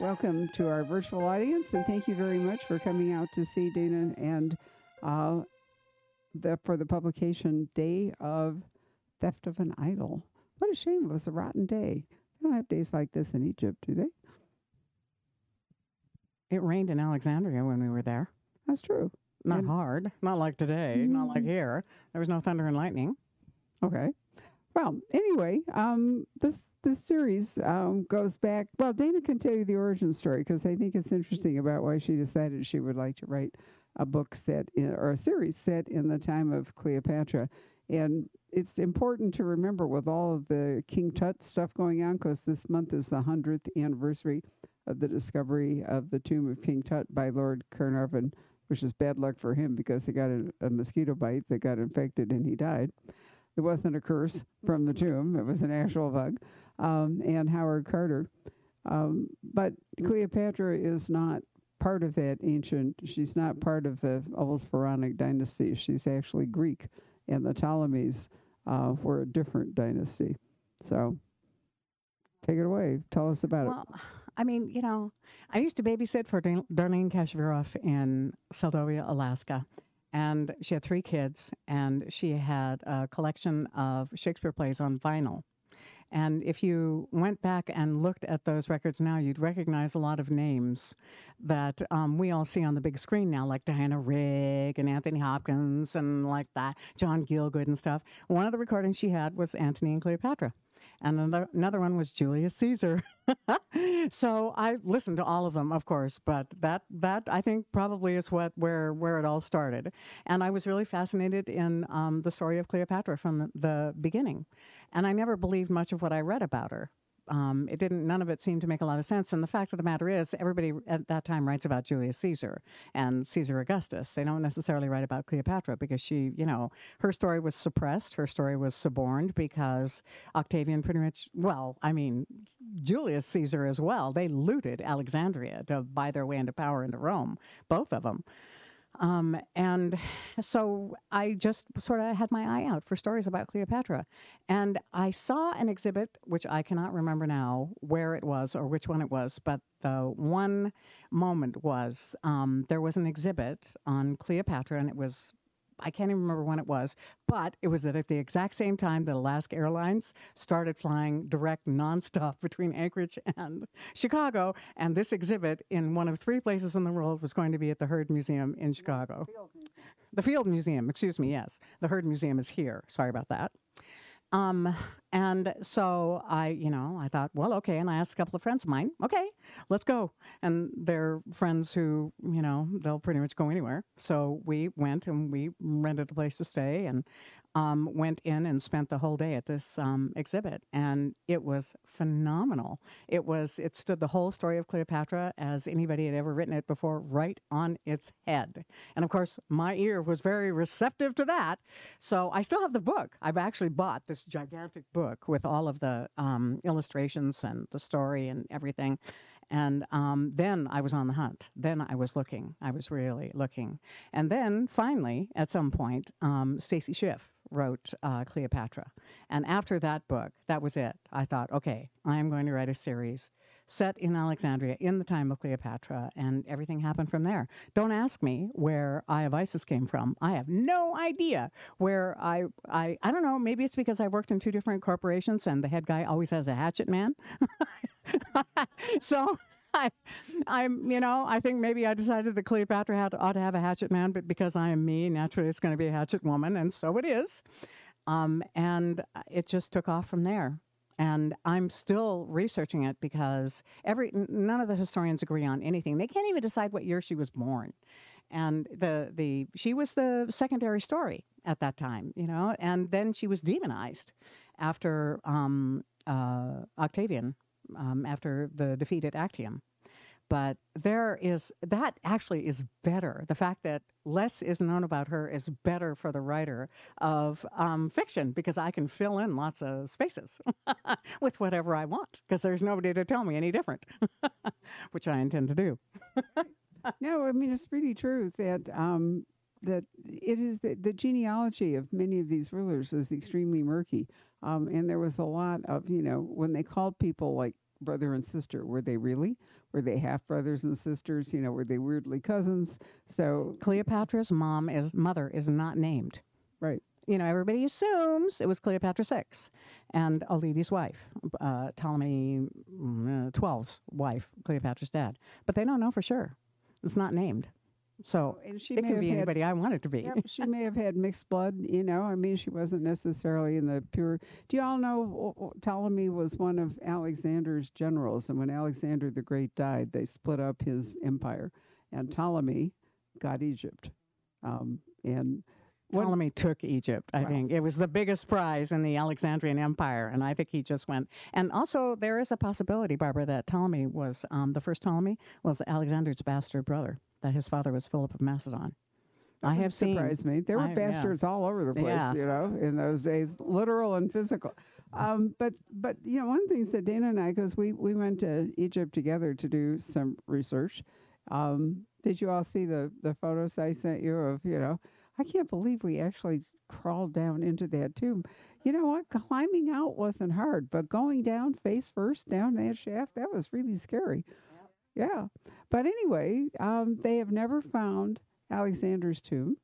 welcome to our virtual audience, and thank you very much for coming out to see Dana and uh, the, for the publication Day of Theft of an Idol. What a shame! It was a rotten day. They don't have days like this in Egypt, do they? It rained in Alexandria when we were there. That's true. Not And- hard, not like today, not like Mm. here. There was no thunder and lightning. Okay. Well, anyway, um, this this series um, goes back. Well, Dana can tell you the origin story because I think it's interesting about why she decided she would like to write a book set in, or a series set in the time of Cleopatra. And it's important to remember with all of the King Tut stuff going on because this month is the hundredth anniversary of the discovery of the tomb of King Tut by Lord Carnarvon, which is bad luck for him because he got a, a mosquito bite that got infected and he died. It wasn't a curse from the tomb, it was an actual bug. Um, and Howard Carter. Um, but Cleopatra is not part of that ancient, she's not part of the old Pharaonic dynasty. She's actually Greek, and the Ptolemies uh, were a different dynasty. So take it away. Tell us about it. Well, I mean, you know, I used to babysit for Dar- Darlene Kashviroff in Seldovia, Alaska. And she had three kids, and she had a collection of Shakespeare plays on vinyl. And if you went back and looked at those records now, you'd recognize a lot of names that um, we all see on the big screen now, like Diana Rigg and Anthony Hopkins and like that, John Gielgud and stuff. One of the recordings she had was Antony and Cleopatra. And another, another one was Julius Caesar. so I listened to all of them, of course, but that that I think probably is what where where it all started. And I was really fascinated in um, the story of Cleopatra from the, the beginning, and I never believed much of what I read about her. Um, it didn't. None of it seemed to make a lot of sense. And the fact of the matter is, everybody at that time writes about Julius Caesar and Caesar Augustus. They don't necessarily write about Cleopatra because she, you know, her story was suppressed. Her story was suborned because Octavian pretty much. Well, I mean, Julius Caesar as well. They looted Alexandria to buy their way into power into Rome. Both of them. Um, and so I just sort of had my eye out for stories about Cleopatra. And I saw an exhibit, which I cannot remember now where it was or which one it was, but the one moment was um, there was an exhibit on Cleopatra, and it was. I can't even remember when it was, but it was at the exact same time that Alaska Airlines started flying direct nonstop between Anchorage and Chicago. And this exhibit in one of three places in the world was going to be at the Heard Museum in Chicago. The Field Museum, excuse me, yes. The Heard Museum is here. Sorry about that. Um, and so I, you know, I thought, well, okay. And I asked a couple of friends of mine, okay, let's go. And they're friends who, you know, they'll pretty much go anywhere. So we went and we rented a place to stay and um, went in and spent the whole day at this um, exhibit. And it was phenomenal. It was, it stood the whole story of Cleopatra as anybody had ever written it before right on its head. And of course, my ear was very receptive to that. So I still have the book. I've actually bought this gigantic book with all of the um, illustrations and the story and everything. And um, then I was on the hunt. Then I was looking. I was really looking. And then finally, at some point, um, Stacy Schiff wrote uh, Cleopatra. And after that book, that was it. I thought, okay, I am going to write a series set in Alexandria in the time of Cleopatra, and everything happened from there. Don't ask me where Eye of Isis came from. I have no idea where I, I, I don't know. Maybe it's because I worked in two different corporations, and the head guy always has a hatchet man. so. I, I'm, you know, I think maybe I decided that Cleopatra had, ought to have a hatchet man, but because I am me, naturally it's going to be a hatchet woman, and so it is. Um, and it just took off from there. And I'm still researching it because every none of the historians agree on anything. They can't even decide what year she was born. And the the she was the secondary story at that time, you know. And then she was demonized after um, uh, Octavian, um, after the defeat at Actium. But there is that actually is better. The fact that less is known about her is better for the writer of um, fiction because I can fill in lots of spaces with whatever I want because there's nobody to tell me any different, which I intend to do. no, I mean it's really true that um, that it is the, the genealogy of many of these rulers is extremely murky, um, and there was a lot of you know when they called people like brother and sister. Were they really? Were they half brothers and sisters? You know, were they weirdly cousins? So Cleopatra's mom is mother is not named. right. You know, everybody assumes it was Cleopatra six, and Auletes' wife, uh, Ptolemy mm, uh, 12's wife, Cleopatra's dad. But they don't know for sure. It's not named, so and she it may have be had- anybody I want it to be. Yep, she may have had mixed blood, you know. I mean, she wasn't necessarily in the pure. Do you all know Ptolemy was one of Alexander's generals, and when Alexander the Great died, they split up his empire, and Ptolemy got Egypt. Um, and Ptolemy took Egypt, I Wow. think. It was the biggest prize in the Alexandrian Empire, and I think he just went. And also, there is a possibility, Barbara, that Ptolemy was um, the first Ptolemy was Alexander's bastard brother, that his father was Philip of Macedon. I wouldn't have seen. surprise me. There were I- yeah. bastards all over the place, Yeah. you know, in those days, literal and physical. Um, but but you know, one of the things that Dana and I, because we we went to Egypt together to do some research. Um, did you all see the the photos I sent you of you know? I can't believe we actually crawled down into that tomb. You know what? Climbing out wasn't hard, but going down face first down that shaft that was really scary. Yeah. But anyway, um, they have never found Alexander's tomb.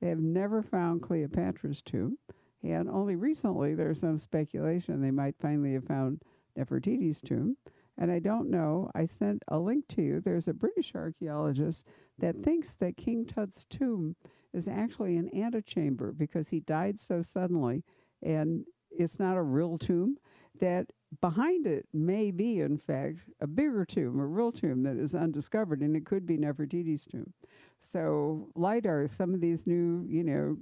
They have never found Cleopatra's tomb. And only recently there's some speculation they might finally have found Nefertiti's tomb. And I don't know. I sent a link to you. There's a British archaeologist that thinks that King Tut's tomb is actually an antechamber because he died so suddenly and it's not a real tomb that behind it may be in fact a bigger tomb a real tomb that is undiscovered and it could be nefertiti's tomb. So lidar some of these new you know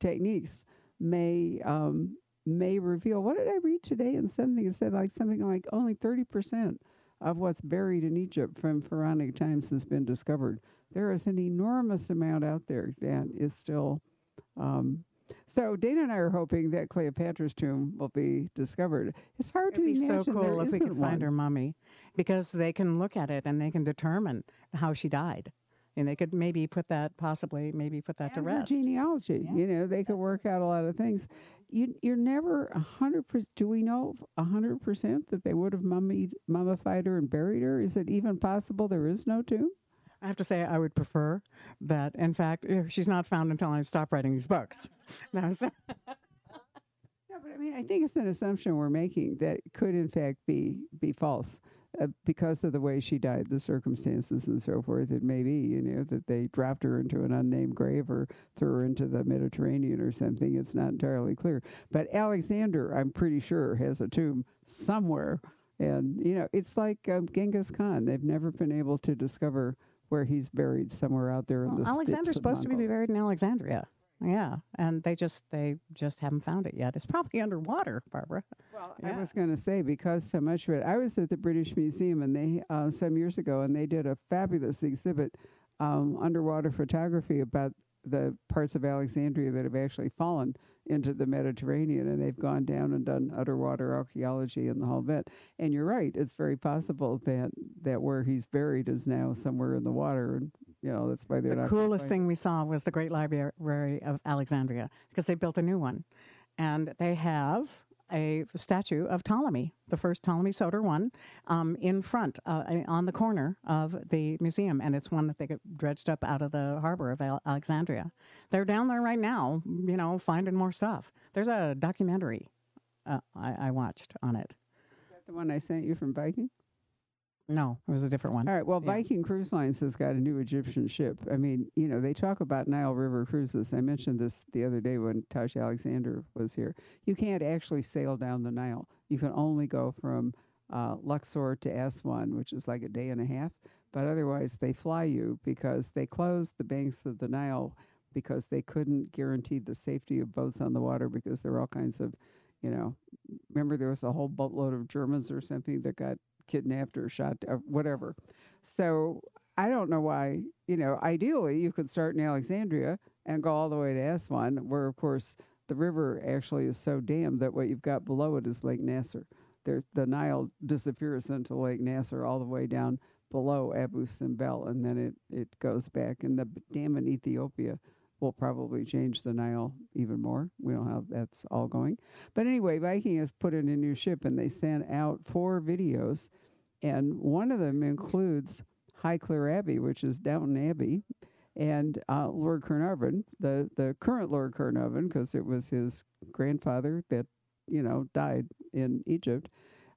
techniques may um, may reveal what did i read today in something that said like something like only 30% of what's buried in egypt from pharaonic times has been discovered. There is an enormous amount out there that is still um, so Dana and I are hoping that Cleopatra's tomb will be discovered. It's hard It'd be to so cool if we could one. find her mummy, because they can look at it and they can determine how she died, and they could maybe put that possibly maybe put that to and her rest. genealogy. Yeah. You know, they could work out a lot of things. You, you're never a hundred percent. Do we know a hundred percent that they would have mummied, mummified her and buried her? Is it even possible there is no tomb? I have to say, I would prefer that. In fact, she's not found until I stop writing these books. That's- Yeah, but I mean, I think it's an assumption we're making that could, in fact, be be false uh, because of the way she died, the circumstances, and so forth. It may be, you know, that they dropped her into an unnamed grave or threw her into the Mediterranean or something. It's not entirely clear. But Alexander, I'm pretty sure, has a tomb somewhere, and you know, it's like um, Genghis Khan. They've never been able to discover where he's buried somewhere out there in Well, the Alexander's of supposed to be buried in Alexandria. Yeah, and they just they just haven't found it yet. It's probably underwater, Barbara. Well, I was going to say because so much of it. I was at the British Museum and they uh, some years ago, and they did a fabulous exhibit, um, underwater photography about the parts of Alexandria that have actually fallen into the Mediterranean, and they've gone down and done underwater archaeology and the whole bit. And you're right; it's very possible that that where he's buried is now somewhere in the water, and you know that's why they're the coolest thing we saw was the Great Library of Alexandria because they built a new one, and they have a statue of Ptolemy, the first Ptolemy Soter one, um, in front uh, on the corner of the museum, and it's one that they dredged up out of the harbor of Alexandria. They're down there right now, you know, finding more stuff. There's a documentary uh, I, I watched on it. Is that the one I sent you from Viking? No, it was a different one. All right. Well, Yeah. Viking Cruise Lines has got a new Egyptian ship. I mean, you know, they talk about Nile River cruises. I mentioned this the other day when Taj Alexander was here. You can't actually sail down the Nile. You can only go from uh, Luxor to Aswan, which is like a day and a half. But otherwise, they fly you because they closed the banks of the Nile because they couldn't guarantee the safety of boats on the water because there were all kinds of, you know, remember there was a whole boatload of Germans or something that got kidnapped or shot or whatever. So I don't know why, you know, ideally you could start in Alexandria and go all the way to Aswan, where of course the river actually is so dammed that what you've got below it is Lake Nasser. There, the Nile disappears into Lake Nasser all the way down below Abu Simbel, and then it, it goes back. And the dam in Ethiopia will probably change the Nile even more. We don't how that's all going. But anyway, Viking has put in a new ship, and they sent out four videos and one of them includes Highclere Abbey, which is Downton Abbey, and uh, Lord Carnarvon, the the current Lord Carnarvon, because it was his grandfather that you know died in Egypt,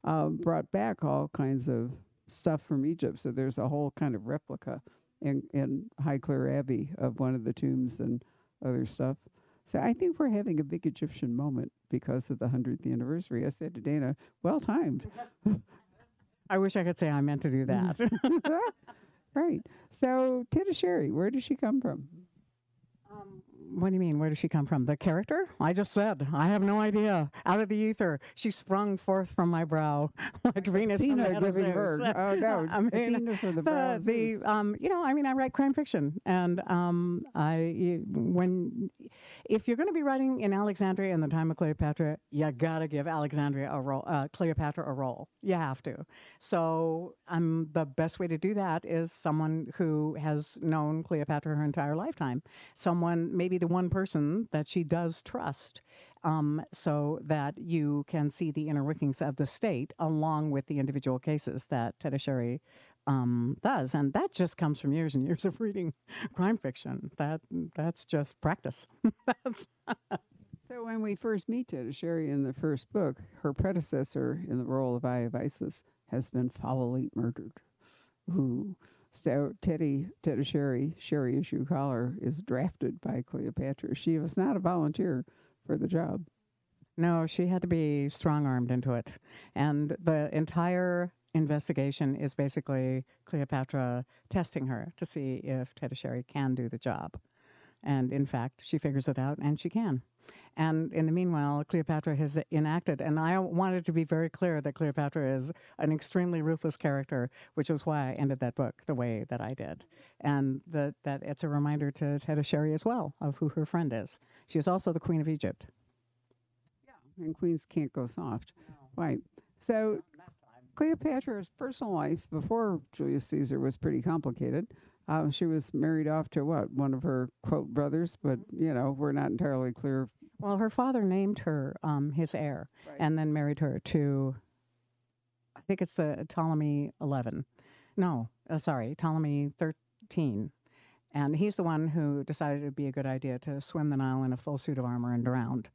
uh, brought back all kinds of stuff from Egypt. So there's a whole kind of replica in in Highclere Abbey of one of the tombs and other stuff. So I think we're having a big Egyptian moment because of the hundredth anniversary. I said to Dana, "Well timed." I wish I could say I meant to do that. right. So Tetisheri, where does she come from? Um, what do you mean? Where does she come from? The character? I just said. I have no idea. Out of the ether, she sprung forth from my brow like Venus from the Athena head of giving birth. Oh no, I mean, Athena from the brow the, the um, you know, I mean, I write crime fiction, and um, I when if you're going to be writing in Alexandria in the time of Cleopatra, you gotta give Alexandria a role, uh, Cleopatra a role. You have to. So, um, the best way to do that is someone who has known Cleopatra her entire lifetime, someone maybe the one person that she does trust. Um, so that you can see the inner workings of the state along with the individual cases that Tetisheri um, does, and that just comes from years and years of reading crime fiction. That that's just practice. that's, So when we first meet Tetisheri in the first book, her predecessor in the role of Eye of Isis has been foully murdered. Ooh. So Teddy Teddy Sherry, Sherry call her, is drafted by Cleopatra. She was not a volunteer for the job. no, she had to be strong armed into it, and the entire investigation is basically Cleopatra testing her to see if Teddy Sherry can do the job, and in fact, she figures it out, and she can. And in the meanwhile, Cleopatra has enacted, and I wanted to be very clear that Cleopatra is an extremely ruthless character, which is why I ended that book the way that I did. And that, that it's a reminder to Tetisheri as well of who her friend is. She is also the Queen of Egypt. Yeah, and queens can't go soft. Right. So Cleopatra's personal life before Julius Caesar was pretty complicated. Uh, she was married off to what? One of her quote brothers, but you know, we're not entirely clear. Well, her father named her um, his heir Right. and then married her to, I think it's the Ptolemy 11. No, uh, sorry, Ptolemy 13. And he's the one who decided it would be a good idea to swim the Nile in a full suit of armor and drowned.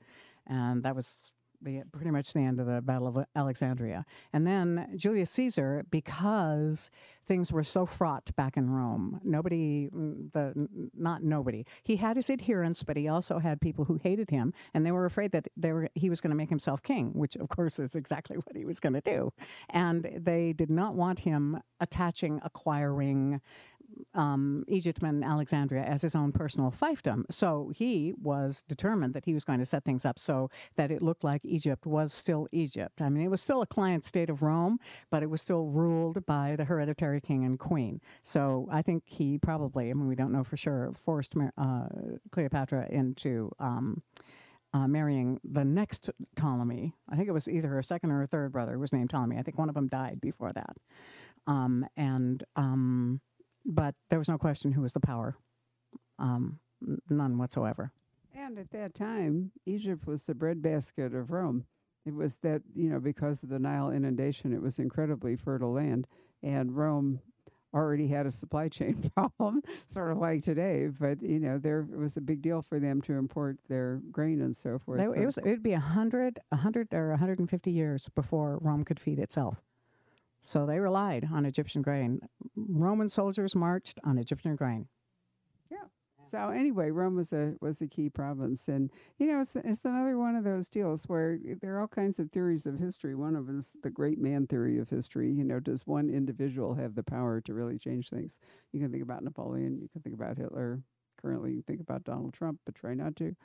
And that was the, pretty much the end of the Battle of Alexandria. And then Julius Caesar, because things were so fraught back in Rome, nobody, mm, the not nobody, he had his adherents, but he also had people who hated him, and they were afraid that they were, he was going to make himself king, which of course is exactly what he was going to do. And they did not want him attaching, acquiring, um, Egyptman Alexandria as his own personal fiefdom. So he was determined that he was going to set things up so that it looked like Egypt was still Egypt. I mean, it was still a client state of Rome, but it was still ruled by the hereditary king and queen. So I think he probably, I mean, we don't know for sure, forced uh, Cleopatra into. Um, uh, marrying the next Ptolemy. I think it was either her second or her third brother was named Ptolemy. I think one of them died before that. Um, and um, but there was no question who was the power. Um, none whatsoever. And at that time, Egypt was the breadbasket of Rome. It was that, you know, because of the Nile inundation, it was incredibly fertile land. And Rome already had a supply chain problem, sort of like today. But, you know, there it was a big deal for them to import their grain and so forth. They, it was. It'd be a hundred, a hundred or hundred and fifty years before Rome could feed itself. So they relied on Egyptian grain. Roman soldiers marched on Egyptian grain. Yeah. So anyway, Rome was a was a key province, and you know it's it's another one of those deals where there are all kinds of theories of history. One of them is the great man theory of history. You know, does one individual have the power to really change things? You can think about Napoleon, you can think about Hitler. Currently, you think about Donald Trump, but try not to.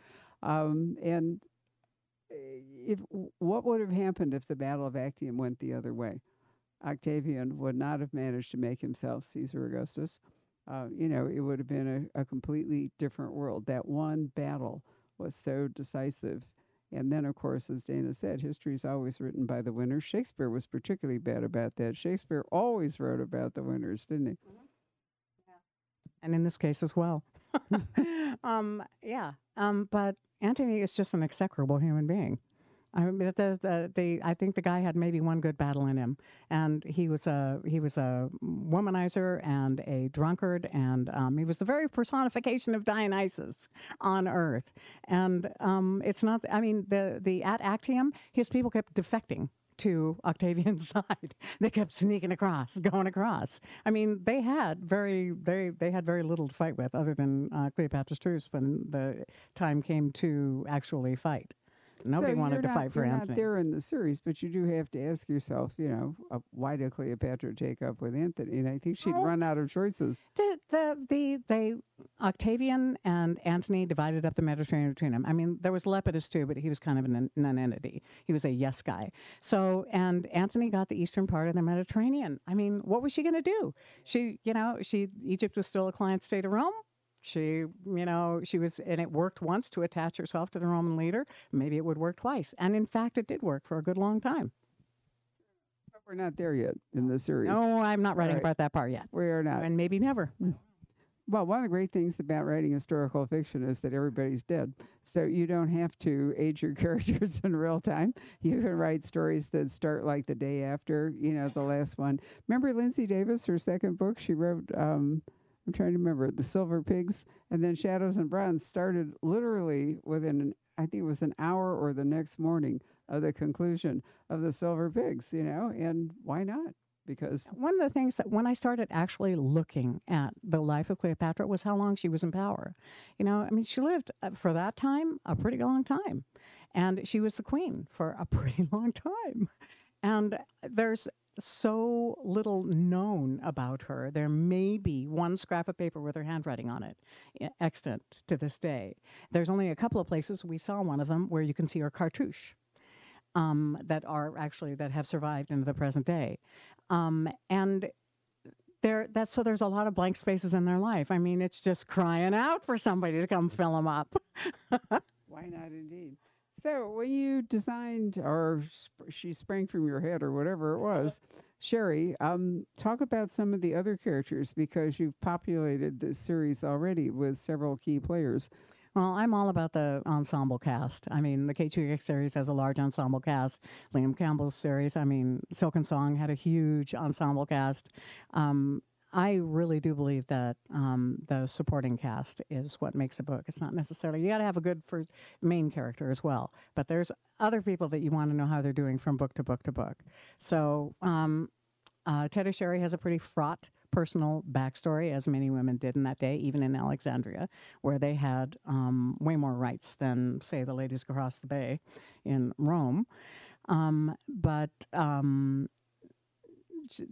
Um, and uh, if what would have happened if the Battle of Actium went the other way? Octavian would not have managed to make himself Caesar Augustus uh, you know, it would have been a, a completely different world. That one battle was so decisive. And then, of course, as Dana said, history is always written by the winners. Shakespeare was particularly bad about that. Shakespeare always wrote about the winners, didn't he? and in this case as well. um, yeah. Um, but Antony is just an execrable human being. I mean, the I think the guy had maybe one good battle in him, and he was a he was a womanizer and a drunkard, and um, he was the very personification of Dionysus on earth. And um, it's not. I mean, the the at Actium, his people kept defecting to Octavian's side. They kept sneaking across, going across. I mean, they had very, they they had very little to fight with, other than uh, Cleopatra's troops when the time came to actually fight. Nobody so wanted to not, fight for you're Anthony. not there in the series, but you do have to ask yourself, you know, uh, why did Cleopatra take up with Anthony? And I think she'd Well, run out of choices. Did the the they Octavian and Antony divided up the Mediterranean between them. I mean, there was Lepidus too, but he was kind of an nonentity. He was a yes guy. So, and Antony got the eastern part of the Mediterranean. I mean, what was she going to do? She, you know, she Egypt was still a client state of Rome. She, you know, she was, and it worked once to attach herself to the Roman leader. Maybe it would work twice, and in fact, it did work for a good long time. But we're not there yet in the series. No, I'm not writing Right. about that part yet, We are not. and maybe never. Well, one of the great things about writing historical fiction is that everybody's dead. So you don't have to age your characters in real time. You can write stories that start like the day after, you know, the last one. Remember Lindsey Davis, her second book? She wrote, um, I'm trying to remember, The Silver Pigs. And then Shadows and Bronze started literally within, an, I think it was an hour or the next morning of the conclusion of The Silver Pigs, you know, and why not? Because One of the things that when I started actually looking at the life of Cleopatra was how long she was in power. You know, I mean, she lived uh, for that time a pretty long time, and she was the queen for a pretty long time. And there's so little known about her. There may be one scrap of paper with her handwriting on it, extant to this day. There's only a couple of places we saw one of them where you can see her cartouche um, that are actually that have survived into the present day, um, and there that's so there's a lot of blank spaces in their life. I mean, it's just crying out for somebody to come fill them up. Why not, indeed? So, when you designed, or sp- she sprang from your head, or whatever it was, Sherry, um, talk about some of the other characters because you've populated this series already with several key players. Well, I'm all about the ensemble cast. I mean, the Kate Shugak series has a large ensemble cast. Liam Campbell's series, I mean, Silk and Song had a huge ensemble cast. Um, I really do believe that um, the supporting cast is what makes a book. It's not necessarily you got to have a good first main character as well, but there's other people that you want to know how they're doing from book to book to book. So um, uh, Teddy Sherry has a pretty fraught personal backstory, as many women did in that day, even in Alexandria, where they had um, way more rights than, say, the ladies across the bay in Rome. Um, but um,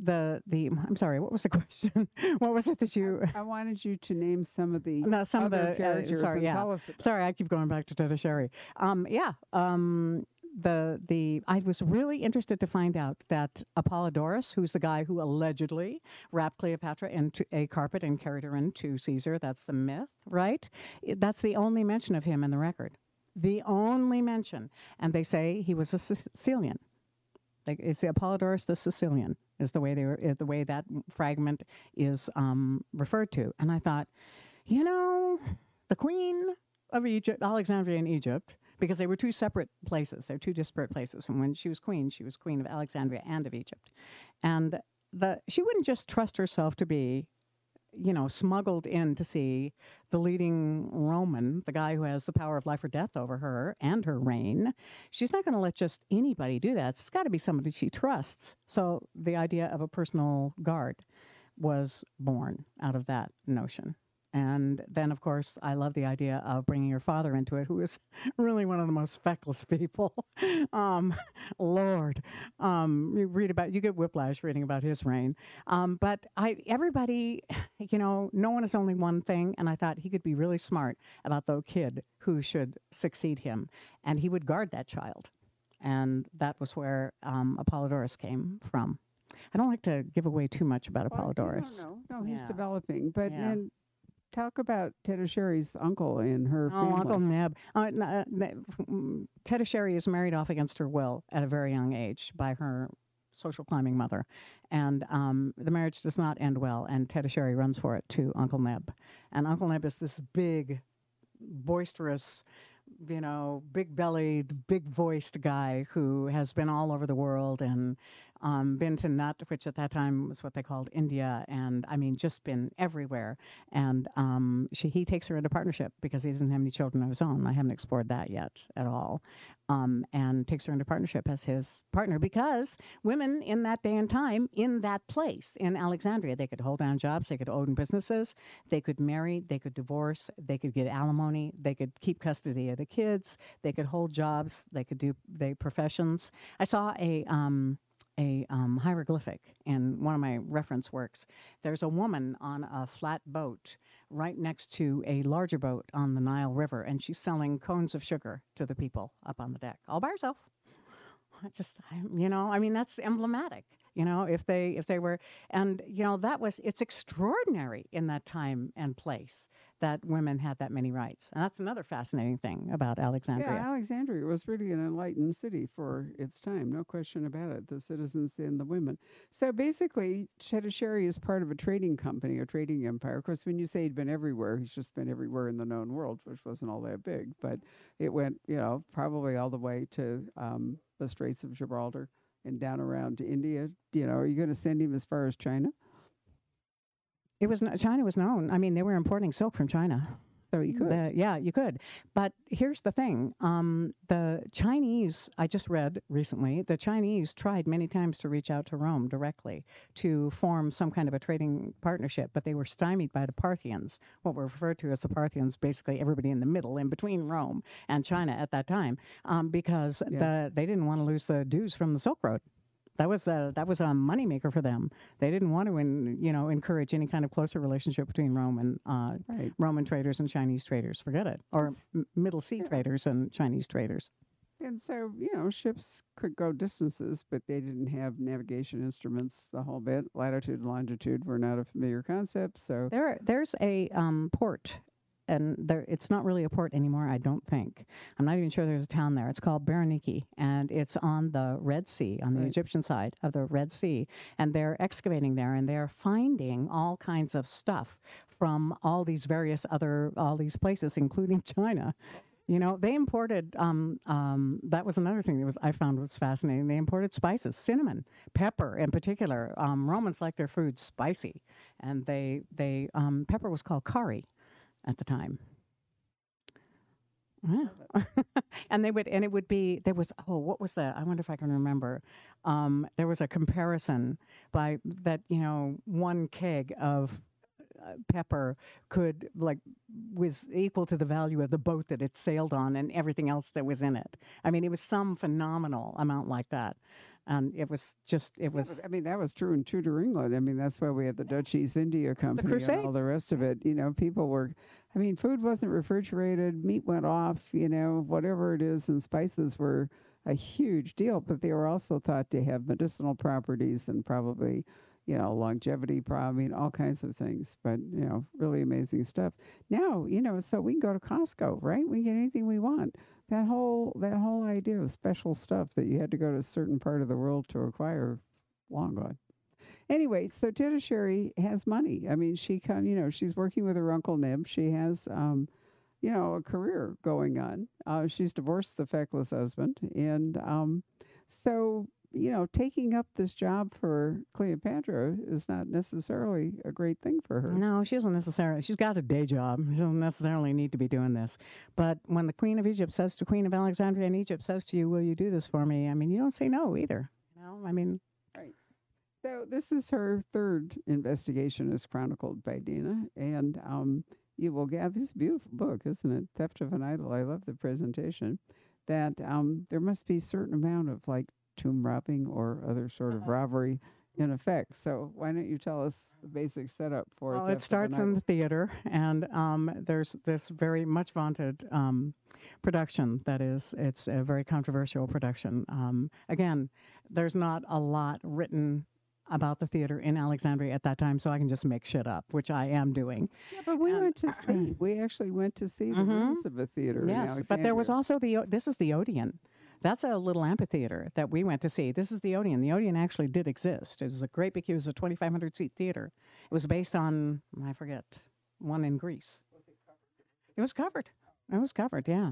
the the I'm sorry, what was the question? what was it that you? I wanted you to name some of the No, some of the uh, characters sorry, and yeah. tell us about Sorry, I keep going back to Teddy Sherry. Um, yeah. Um, the the I was really interested to find out that Apollodorus, who's the guy who allegedly wrapped Cleopatra into a carpet and carried her into Caesar, that's the myth, right? That's the only mention of him in the record. The only mention, and they say he was a Sicilian. Like it's the Apollodorus the Sicilian is the way they were, the way that fragment is um, referred to. And I thought, you know, the queen of Egypt, Alexandria in Egypt, because they were two separate places. They're two disparate places. And when she was queen, she was queen of Alexandria and of Egypt. And the she wouldn't just trust herself to be, you know, smuggled in to see the leading Roman, the guy who has the power of life or death over her and her reign. She's not going to let just anybody do that. It's got to be somebody she trusts. So the idea of a personal guard was born out of that notion. And then, of course, I love the idea of bringing your father into it, who is really one of the most feckless people. um, Lord, um, you read about, you get whiplash reading about his reign. Um, but I, everybody, you know, no one is only one thing. And I thought he could be really smart about the kid who should succeed him, and he would guard that child. And that was where um, Apollodorus came from. I don't like to give away too much about Well, Apollodorus. don't. No, he's Yeah. developing. But Yeah. then talk about Tetisheri's uncle and her Oh, family. Uncle Neb. Uh, uh, mm, Sherry is married off against her will at a very young age by her social climbing mother. And um, the marriage does not end well, and Tetisheri runs for it to Uncle Neb. And Uncle Neb is this big, boisterous, you know, big bellied, big voiced guy who has been all over the world and um, been to Nut, which at that time was what they called India, and I mean, just been everywhere. And um, she, he takes her into partnership because he doesn't have any children of his own. I haven't explored that yet at all. Um, and takes her into partnership as his partner because women in that day and time, in that place in Alexandria, they could hold down jobs, they could own businesses, they could marry, they could divorce, they could get alimony, they could keep custody of the kids, they could hold jobs, they could do they professions. I saw a um, a um, hieroglyphic in one of my reference works. There's a woman on a flat boat right next to a larger boat on the Nile River, and she's selling cones of sugar to the people up on the deck all by herself. I just, you know, I mean, that's emblematic. You know, if they if they were, and you know, that was it's extraordinary in that time and place that women had that many rights. And that's another fascinating thing about Alexandria. Yeah, Alexandria was really an enlightened city for its time, no question about it. The citizens and the women. So basically, Chetisheri is part of a trading company, a trading empire. Of course, when you say he'd been everywhere, he's just been everywhere in the known world, which wasn't all that big, but it went, you know, probably all the way to um, the Straits of Gibraltar and down around to India. You know, are you going to send him as far as China? It was China was known. I mean, they were importing silk from China. So you could. The, yeah, you could. But here's the thing um, the Chinese, I just read recently, the Chinese tried many times to reach out to Rome directly to form some kind of a trading partnership, but they were stymied by the Parthians, what were referred to as the Parthians, basically everybody in the middle, in between Rome and China at that time, um, because yeah. the, they didn't want to lose the dues from the Silk Road. That was a that was a moneymaker for them. They didn't want to, in, you know, encourage any kind of closer relationship between Rome and uh, right. Roman traders and Chinese traders. Forget it, or m- Middle Sea yeah. traders and Chinese traders. And so, you know, ships could go distances, but they didn't have navigation instruments the whole bit. Latitude and longitude were not a familiar concept. So there, there's a um, port and there it's not really a port anymore i don't think. I'm not even sure there's a town there. It's called berenike and it's on the red sea on the right. egyptian side of the red sea and they're excavating there and they're finding all kinds of stuff from all these various other all these places including china. You know they imported um, um, that was another thing that was i found was fascinating. They imported spices cinnamon pepper in particular. Um, romans like their food spicy and they they um, pepper was called curry at the time. And they would, and it would be, there was, oh, what was that? I wonder if I can remember. Um, there was a comparison by that, you know, one keg of uh, pepper could, like, was equal to the value of the boat that it sailed on and everything else that was in it. I mean, it was some phenomenal amount like that and it was just it was. I mean, that was true in Tudor England. I mean, that's why we had the Dutch East India Company and all the rest of it. You know, people were. I mean, food wasn't refrigerated, meat went off. You know, whatever it is, and spices were a huge deal. But they were also thought to have medicinal properties and probably you know, longevity problem, I mean, all kinds of things. But, you know, really amazing stuff. Now, you know, so we can go to Costco, right? We get anything we want that whole that whole idea of special stuff that you had to go to a certain part of the world to acquire long gone. Anyway, so Chetisheri has money. I mean, she come, you know, she's working with her uncle Neb. She has, um, you know, a career going on. Uh, she's divorced the feckless husband, and um, so you know, taking up this job for Cleopatra is not necessarily a great thing for her. No, she doesn't necessarily. She's got a day job. She doesn't necessarily need to be doing this. But when the Queen of Egypt says to Queen of Alexandria in Egypt says to you, "Will you do this for me?" I mean, you don't say no either. You know, I mean, right. So this is her third investigation, as chronicled by Dana, and um, you will gather this beautiful book, isn't it? Theft of an Idol. I love the presentation. That um, there must be a certain amount of like tomb robbing or other sort of uh-huh. robbery in effect. So why don't you tell us the basic setup for it? well, it? starts in the theater, and um, there's this very much vaunted um, production that is it's a very controversial production. Um, again, there's not a lot written about the theater in Alexandria at that time, so I can just make shit up, which I am doing. Yeah, but we and went to see. We actually went to see the mm-hmm. a theater. Yes, but there was also the. This is the Odeon. That's a little amphitheater that we went to see. This is the Odeon. The Odeon actually did exist. It was a great big, it was a 2,500 seat theater. It was based on, I forget, one in Greece. It was covered. It was covered, yeah.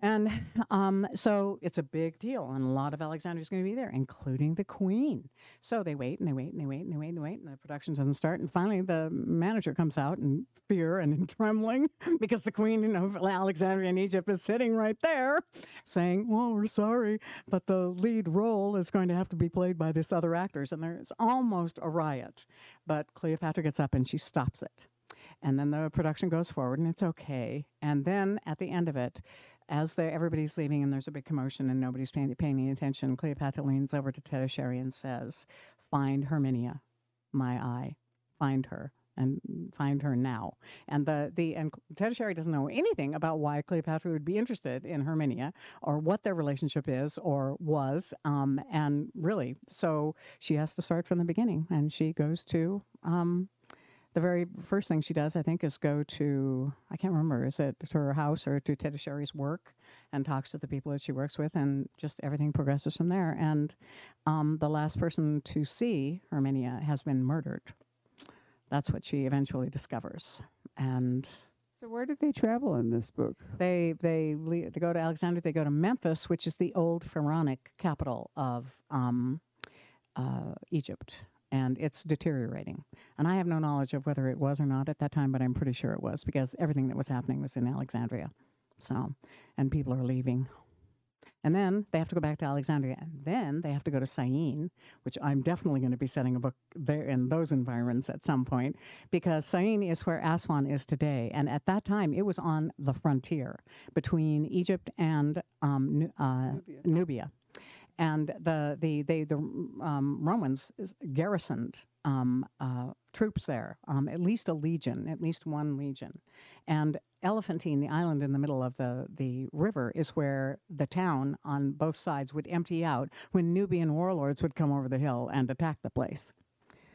And um, so it's a big deal, and a lot of Alexandria Alexandria's going to be there, including the Queen. So they wait and they wait and they wait and they wait and they wait, and the production doesn't start. And finally, the manager comes out in fear and in trembling because the Queen you know, Alexandria in Egypt is sitting right there, saying, "Well, we're sorry, but the lead role is going to have to be played by this other actors." And there's almost a riot, but Cleopatra gets up and she stops it. And then the production goes forward, and it's okay. And then at the end of it, as they, everybody's leaving and there's a big commotion and nobody's paying, paying any attention, Cleopatra leans over to Tetisheri and says, Find Herminia, my eye. Find her and find her now. And the the and Tetisheri doesn't know anything about why Cleopatra would be interested in Herminia or what their relationship is or was. Um, and really, so she has to start from the beginning, and she goes to um, the very first thing she does, I think, is go to I can't remember is it to her house or to Teddy Sherry's work and talks to the people that she works with, and just everything progresses from there. And um, the last person to see Herminia has been murdered. That's what she eventually discovers, and. So where did they travel in this book? They they they go to Alexandria. They go to Memphis, which is the old pharaonic capital of um, uh, Egypt and it's deteriorating. And I have no knowledge of whether it was or not at that time, but I'm pretty sure it was because everything that was happening was in Alexandria. So, and people are leaving. And then they have to go back to Alexandria, and then they have to go to Syene, which I'm definitely going to be setting a book there in those environs at some point, because Syene is where Aswan is today. And at that time, it was on the frontier between Egypt and um, uh, Nubia. Nubia and the the they, the um, Romans garrisoned um, uh, troops there, um, at least a legion, at least one legion, and Elephantine, the island in the middle of the the river, is where the town on both sides would empty out when Nubian warlords would come over the hill and attack the place.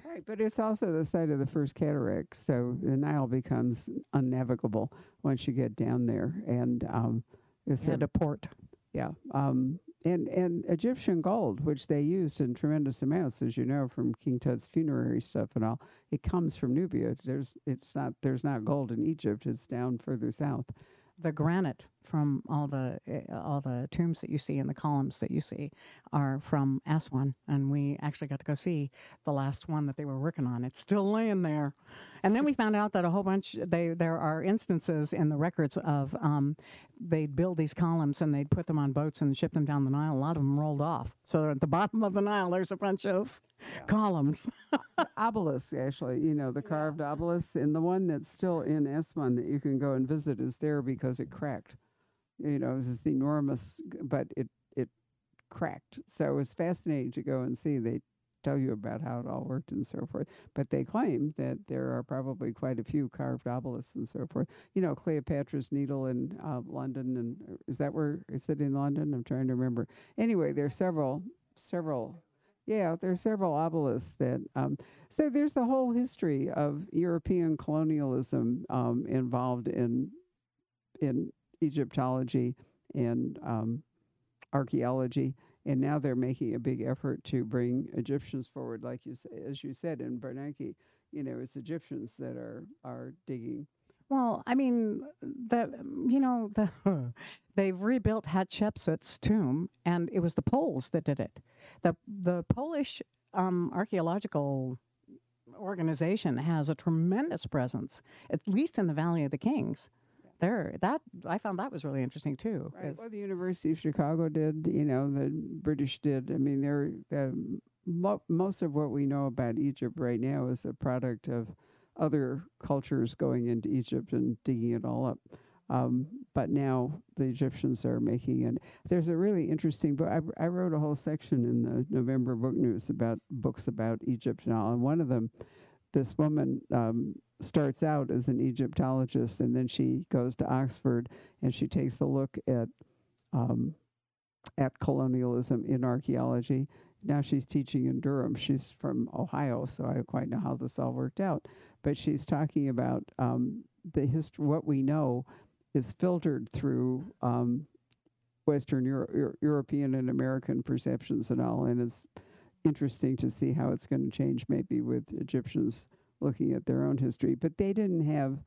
Right, but it's also the site of the first cataract, so the Nile becomes unnavigable once you get down there, and um, it's a, a port. Yeah, um, and and Egyptian gold, which they used in tremendous amounts, as you know from King Tut's funerary stuff and all, it comes from Nubia. There's it's not there's not gold in Egypt. It's down further south the granite from all the uh, all the tombs that you see and the columns that you see are from Aswan, and we actually got to go see the last one that they were working on. It's still laying there, and then we found out that a whole bunch they there are instances in the records of um, they'd build these columns and they'd put them on boats and ship them down the Nile. A lot of them rolled off, so at the bottom of the Nile there's a bunch of yeah. columns. obelisks, actually, you know, the carved yeah. obelisk, and the one that's still in Aswan that you can go and visit is there because it cracked. You know, this enormous, but it it cracked. So it was fascinating to go and see. They tell you about how it all worked and so forth. But they claim that there are probably quite a few carved obelisks and so forth. You know, Cleopatra's Needle in uh, London, and is that where is it in London? I'm trying to remember. Anyway, there's several several yeah, there's several obelisks that. Um, so there's the whole history of European colonialism um, involved in in Egyptology and um, archaeology, and now they're making a big effort to bring Egyptians forward, like you as you said in Berenike. You know, it's Egyptians that are are digging. Well, I mean, the you know the they've rebuilt Hatshepsut's tomb, and it was the Poles that did it. the The Polish um, archaeological organization has a tremendous presence, at least in the Valley of the Kings. There, that I found that was really interesting too. Right. Well, the University of Chicago did. You know, the British did. I mean, they're the mo- most of what we know about Egypt right now is a product of other cultures going into Egypt and digging it all up. Um, but now the Egyptians are making it. There's a really interesting book. I, I, wrote a whole section in the November Book News about books about Egypt and all. And one of them, this woman um, starts out as an Egyptologist, and then she goes to Oxford and she takes a look at um, at colonialism in archaeology. Now she's teaching in Durham. She's from Ohio, so I don't quite know how this all worked out but she's talking about um, the history. What we know is filtered through um, Western Euro- European and American perceptions and all, and it's interesting to see how it's going to change maybe with Egyptians looking at their own history. But they didn't have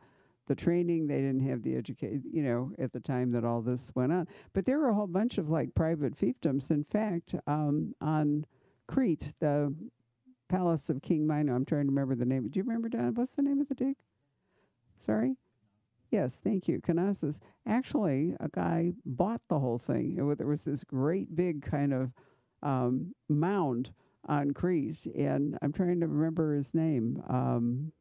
the training. They didn't have the education, you know, at the time that all this went on. But there were a whole bunch of like private fiefdoms. In fact, um, on Crete, the palace of King Mino. I'm trying to remember the name. Do you remember, Don? What's the name of the dig? Sorry? Yes, thank you. Knossos. Actually, a guy bought the whole thing. It, there was this great big kind of um, mound on Crete, and I'm trying to remember his name. Um,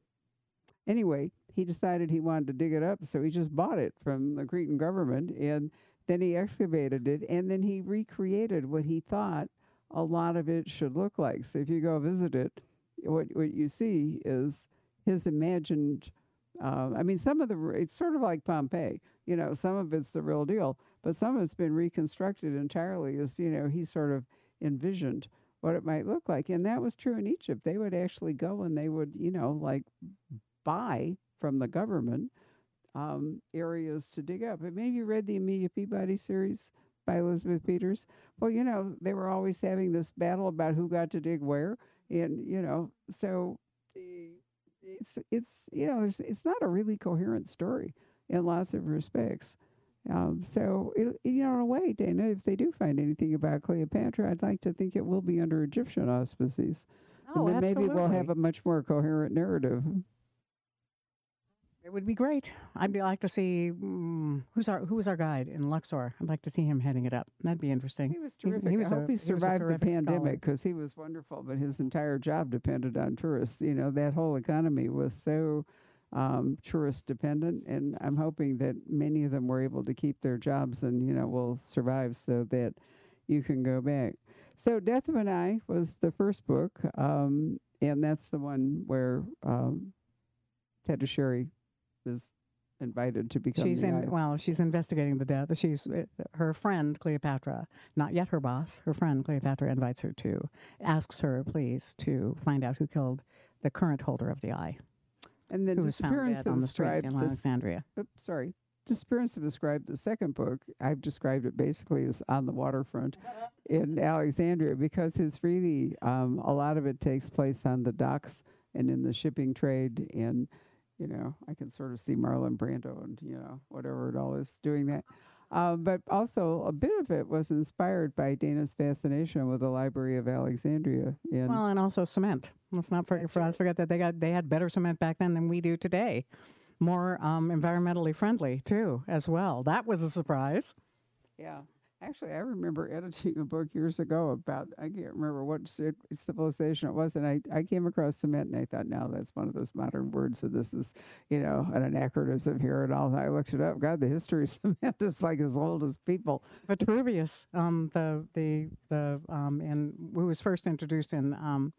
anyway, he decided he wanted to dig it up, so he just bought it from the Cretan government, and then he excavated it, and then he recreated what he thought a lot of it should look like. So if you go visit it, what what you see is his imagined. Uh, I mean, some of the it's sort of like Pompeii. You know, some of it's the real deal, but some of it's been reconstructed entirely as you know he sort of envisioned what it might look like, and that was true in Egypt. They would actually go and they would you know like buy from the government um, areas to dig up. And maybe you read the Amelia Peabody series by Elizabeth Peters. Well, you know, they were always having this battle about who got to dig where, and you know, so eh, it's it's you know, it's, it's not a really coherent story in lots of respects. Um, so, it, you know, in a way, Dana, if they do find anything about Cleopatra, I'd like to think it will be under Egyptian auspices. Oh, and then maybe we'll have a much more coherent narrative. It would be great. I'd be like to see mm, who's our who was our guide in Luxor. I'd like to see him heading it up. That'd be interesting. He was He's- terrific. he was I a- hope he he survived the pandemic because he was wonderful, but his entire job depended on tourists. You know, that whole economy was so um, tourist dependent, and I'm hoping that many of them were able to keep their jobs and, you know, will survive so that you can go back. So, Death of an Eye was the first book, um, and that's the one where um, Tetisheri is invited to become She's in eye. well, she's investigating the death. She's uh, her friend Cleopatra, not yet her boss. Her friend Cleopatra invites her to, asks her please to find out who killed the current holder of the eye, and then who was found disappearance dead of on the street described in Alexandria. oops, sorry. Disappearance described the second book. I've described it basically as on the waterfront in Alexandria because it's really um, a lot of it takes place on the docks and in the shipping trade. And, you know, I can sort of see Marlon Brando and, you know, whatever it all is doing that. Um, but also, a bit of it was inspired by Dana's fascination with the Library of Alexandria. And Well, and also cement. Let's not forget, That's right. forget that they got they had better cement back then than we do today. More um, environmentally friendly too, as well. That was a surprise. Yeah. Actually, I remember editing a book years ago about, I can't remember what ci- civilization it was. And I, I came across cement and I thought, now that's one of those modern words. So this is, you know, an anachronism here and all. I looked it up. God, the history of cement is like as old as people. Vitruvius, um, the the the um, and who was first introduced in um,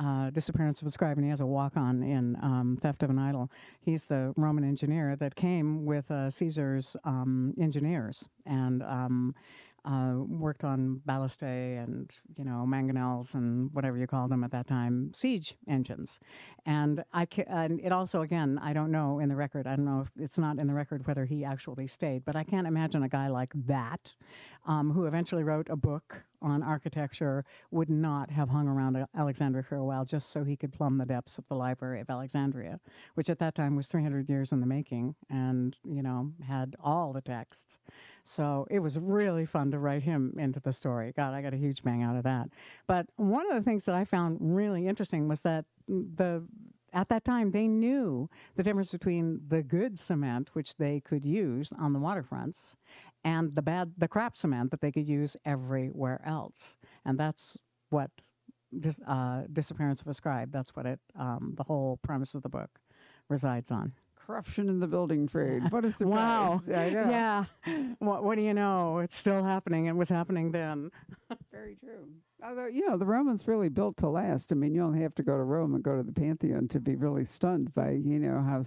uh, Disappearance of a Scribe, and he has a walk on in um, Theft of an Idol. He's the Roman engineer that came with uh, Caesar's um, engineers and um, uh, worked on ballistae and you know mangonels and whatever you call them at that time, siege engines. And I ca- and it also again I don't know in the record. I don't know if it's not in the record whether he actually stayed, but I can't imagine a guy like that um, who eventually wrote a book on architecture would not have hung around Alexandria for a while just so he could plumb the depths of the Library of Alexandria, which at that time was 300 years in the making and, you know, had all the texts. So it was really fun to write him into the story. God, I got a huge bang out of that. But one of the things that I found really interesting was that the at that time they knew the difference between the good cement which they could use on the waterfronts and the bad the crap cement that they could use everywhere else and that's what dis, uh, disappearance of a scribe that's what it um, the whole premise of the book resides on Corruption in the building trade. What a surprise. Wow. Yeah what, what do you know it's still happening it was happening then Very true. Although, you know, the Romans really built to last. I mean, you only have to go to Rome and go to the Pantheon to be really stunned by, you know, how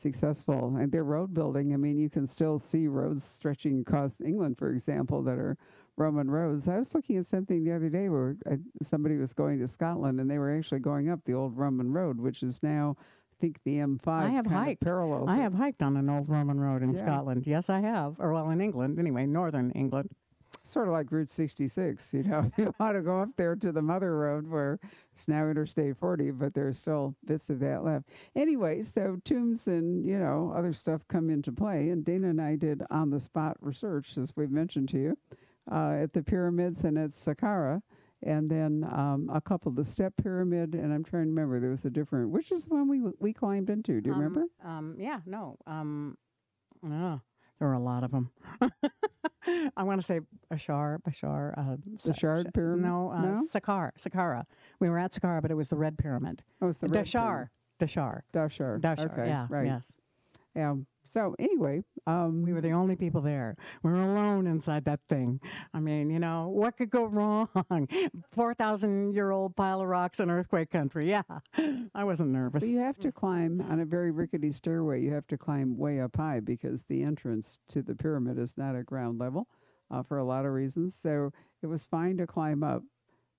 successful. And their road building, I mean, you can still see roads stretching across England, for example, that are Roman roads. I was looking at something the other day where uh, somebody was going to Scotland and they were actually going up the old Roman road, which is now, I think, the M5 I have hiked. parallels. I have hiked on an old Roman road in Yeah. Scotland. Yes, I have. Or well, in England anyway, northern England. Sort of like Route 66. You know, you want to go up there to the Mother Road where it's now Interstate 40, but there's still bits of that left. Anyway, so tombs and you know other stuff come into play, and Dana and I did on the spot research, as we've mentioned to you, uh, at the pyramids and at Saqqara. And then um, a couple, of the step pyramid, and I'm trying to remember. There was a different, which is the one we we climbed into. Do you Um, remember? Um, yeah, no. Um, no, there were a lot of them. I want to say Bashar, Bashar, uh, The Sa- Shard Sha- Pyramid? No, uh, No? Saqqara, Saqqara. We were at Saqqara, but it was the Red Pyramid. Oh, it's the red Dahshur, Dahshur, pyramid. Dahshur. Dahshur. Okay, yeah, right. yes. Um, so anyway, um, We were the only people there. We were alone inside that thing. I mean, you know, what could go wrong? 4,000 year old pile of rocks in earthquake country. Yeah. I wasn't nervous. But you have to climb on a very rickety stairway. You have to climb way up high because the entrance to the pyramid is not at ground level uh, for a lot of reasons. So it was fine to climb up,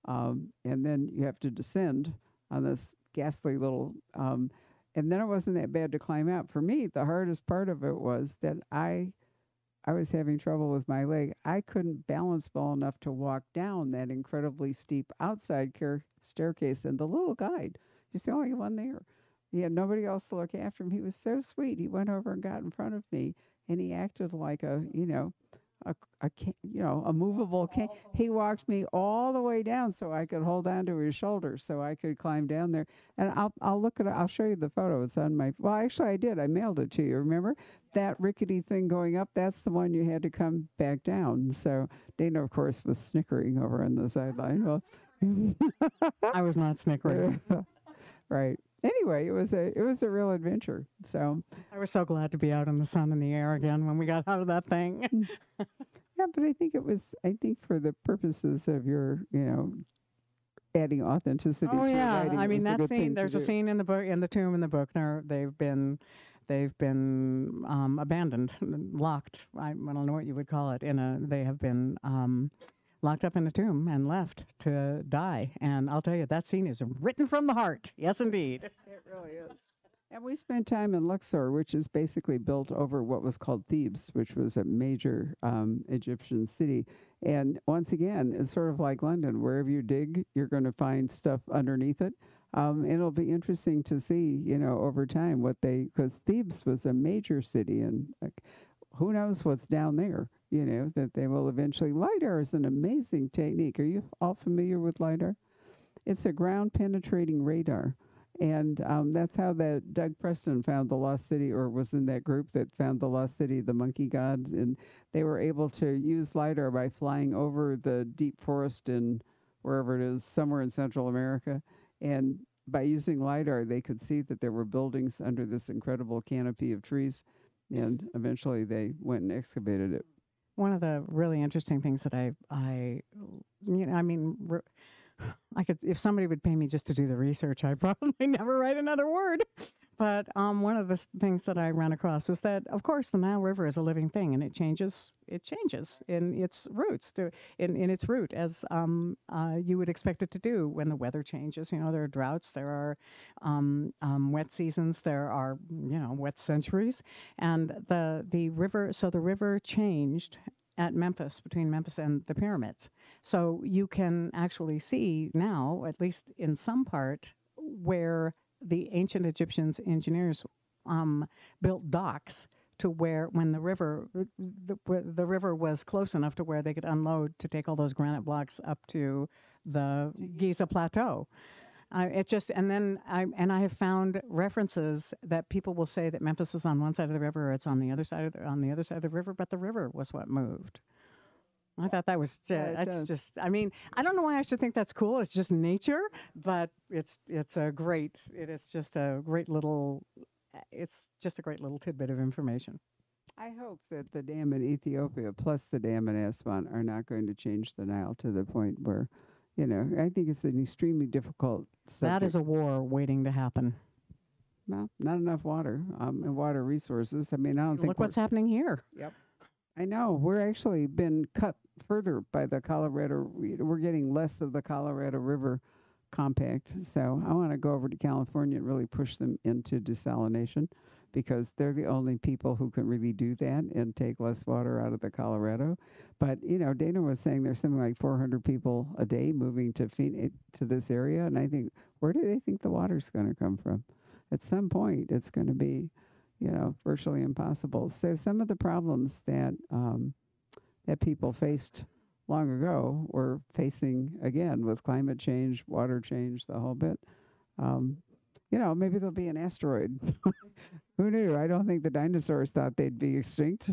um, and then you have to descend on this ghastly little. Um, and then it wasn't that bad to climb out. For me, the hardest part of it was that I, I was having trouble with my leg. I couldn't balance well enough to walk down that incredibly steep outside care staircase. And the little guide, he's the only one there. He had nobody else to look after him. He was so sweet. He went over and got in front of me, and he acted like a, you know, a, a ca- you know, a movable cane. He walked me all the way down so I could hold on to his shoulder so I could climb down there. And I'll I'll look at it. I'll show you the photo. It's on my. Well, actually, I did. I mailed it to you. Remember that rickety thing going up? That's the one you had to come back down. So Dana, of course, was snickering over on the sideline. Well, I was not snickering. right. Anyway, it was a it was a real adventure. So I was so glad to be out in the sun and the air again when we got out of that thing. yeah, but I think it was I think for the purposes of your you know adding authenticity. oh yeah, I mean that scene. There's a do. scene in the book, in the tomb, in the book. There, they've been, they've been um, abandoned, locked. I, I don't know what you would call it. In a, they have been um, locked up in a tomb and left to die. And I'll tell you, that scene is written from the heart. Yes, indeed. It really is. And we spent time in Luxor, which is basically built over what was called Thebes, which was a major um, Egyptian city. And once again, it's sort of like London. Wherever you dig, you're going to find stuff underneath it. Um, it'll be interesting to see, you know, over time what they, because Thebes was a major city, and like, who knows what's down there, you know, that they will eventually. LIDAR is an amazing technique. Are you all familiar with LIDAR? It's a ground penetrating radar. And um, that's how that Doug Preston found the lost city, or was in that group that found the lost city, the monkey god. And they were able to use LIDAR by flying over the deep forest in wherever it is, somewhere in Central America. And by using LIDAR, they could see that there were buildings under this incredible canopy of trees. And eventually they went and excavated it. One of the really interesting things that I, I, you know, I mean, re- I could if somebody would pay me just to do the research, I'd probably never write another word. But um, one of the things that I ran across is that, of course, the Nile River is a living thing, and it changes. It changes in its roots, to, in in its route, as um, uh, you would expect it to do when the weather changes. You know, there are droughts, there are um, um, wet seasons, there are you know wet centuries, and the the river. So the river changed at Memphis, between Memphis and the pyramids. So you can actually see now, at least in some part, where the ancient Egyptians engineers um, built docks to where, when the river, the, the river was close enough to where they could unload to take all those granite blocks up to the Giza Plateau. Uh, it just and then I and I have found references that people will say that Memphis is on one side of the river or it's on the other side of the, on the other side of the river, but the river was what moved. I thought that was uh, Yeah, that's does. just. I mean, I don't know why I should think that's cool. It's just nature, but it's it's a great. It is just a great little. It's just a great little tidbit of information. I hope that the dam in Ethiopia plus the dam in Aswan are not going to change the Nile to the point where, you know, I think it's an extremely difficult subject. That is a war waiting to happen. well, not enough water um, and water resources. I mean, I don't think Look what's happening here. Yep. I know we're actually been cut further by the Colorado. we- We're getting less of the Colorado River compact. So I want to go over to California and really push them into desalination because they're the only people who can really do that and take less water out of the Colorado. But you know, Dana was saying there's something like 400 people a day moving to Phoenix, to this area, and I think where do they think the water's going to come from? At some point, it's going to be, you know, virtually impossible. So some of the problems that um, that people faced long ago we're facing again with climate change, water change, the whole bit. Um, you know, maybe there'll be an asteroid. Who knew? I don't think the dinosaurs thought they'd be extinct.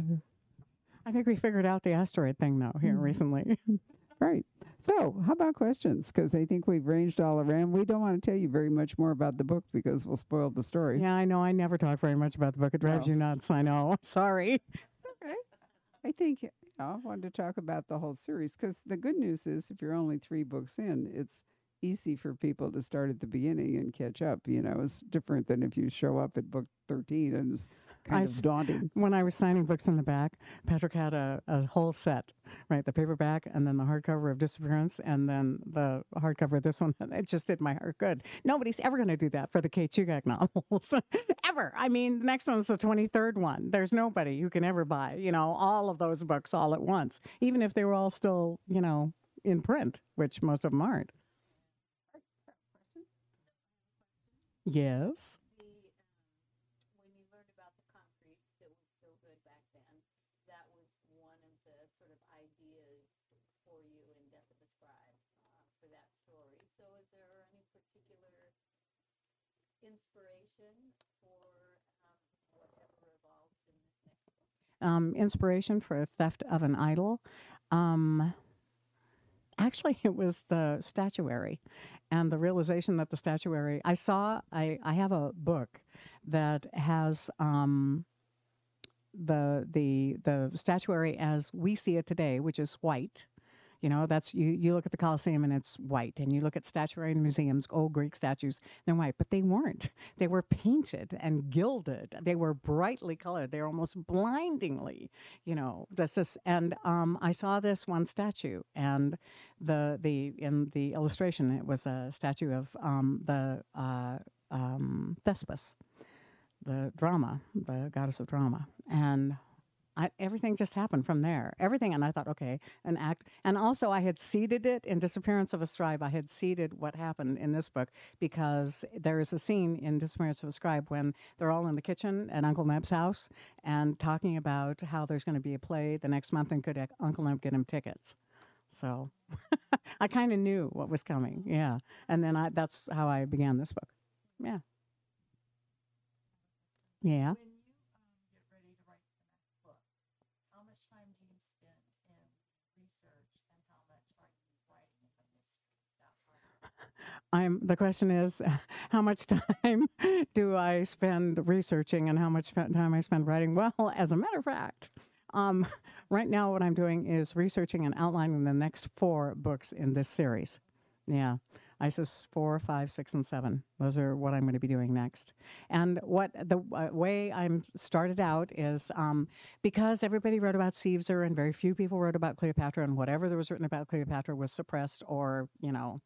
I think we figured out the asteroid thing though here Mhm. recently. Right. So, how about questions? Because I think we've ranged all around. We don't want to tell you very much more about the book because we'll spoil the story. yeah, I know. I never talk very much about the book. It drives No. you nuts. I know. Sorry. It's Okay. I think you know, I wanted to talk about the whole series because the good news is if you're only three books in, it's easy for people to start at the beginning and catch up. You know, it's different than if you show up at book 13 and it's kind I of daunting. When I was signing books in the back, Patrick had a, a whole set, right? The paperback and then the hardcover of Disappearance and then the hardcover of this one. And it just did my heart good. Nobody's ever going to do that for the Kate Shugak novels. ever. I mean, the next one's the 23rd one. There's nobody who can ever buy, you know, all of those books all at once, even if they were all still, you know, in print, which most of them aren't. Yes. the um, when you learned about the concrete that was so good back then, that was one of the sort of ideas for you in Death of the Scribe uh, for that story. So, is there any particular inspiration for um, whatever evolves in this next book? um, inspiration for theft of an idol. Um, actually, it was the statuary and the realization that the statuary. I saw. I I have a book that has. Um, the the the statuary as we see it today, which is white, you know, that's you. You look at the Colosseum and it's white, and you look at statuary museums, old Greek statues, they're white, but they weren't. They were painted and gilded. They were brightly colored. they're almost blindingly, you know. That's just. And um, I saw this one statue, and the the in the illustration, it was a statue of um, the uh, um, Thespis, the drama, the goddess of drama, and I, everything just happened from there. Everything, and I thought, okay, an act. And also, I had seeded it in Disappearance of a Scribe. I had seeded what happened in this book because there is a scene in Disappearance of a Scribe when they're all in the kitchen at Uncle Neb's house and talking about how there's going to be a play the next month and could Uncle Neb get him tickets. So I kind of knew what was coming. Yeah. And then I, that's how I began this book. Yeah. Yeah. When you um, get ready to write the next book, how much time do you spend in research and how much are you writing the mystery? That part? I'm the question is how much time do I spend researching and how much time I spend writing? Well, as a matter of fact, um, right now what I'm doing is researching and outlining the next four books in this series. Yeah. ISIS four, five, six, and seven. Those are what I'm going to be doing next. And what the uh, way I'm started out is um, because everybody wrote about Caesar and very few people wrote about Cleopatra, and whatever there was written about Cleopatra was suppressed or, you know,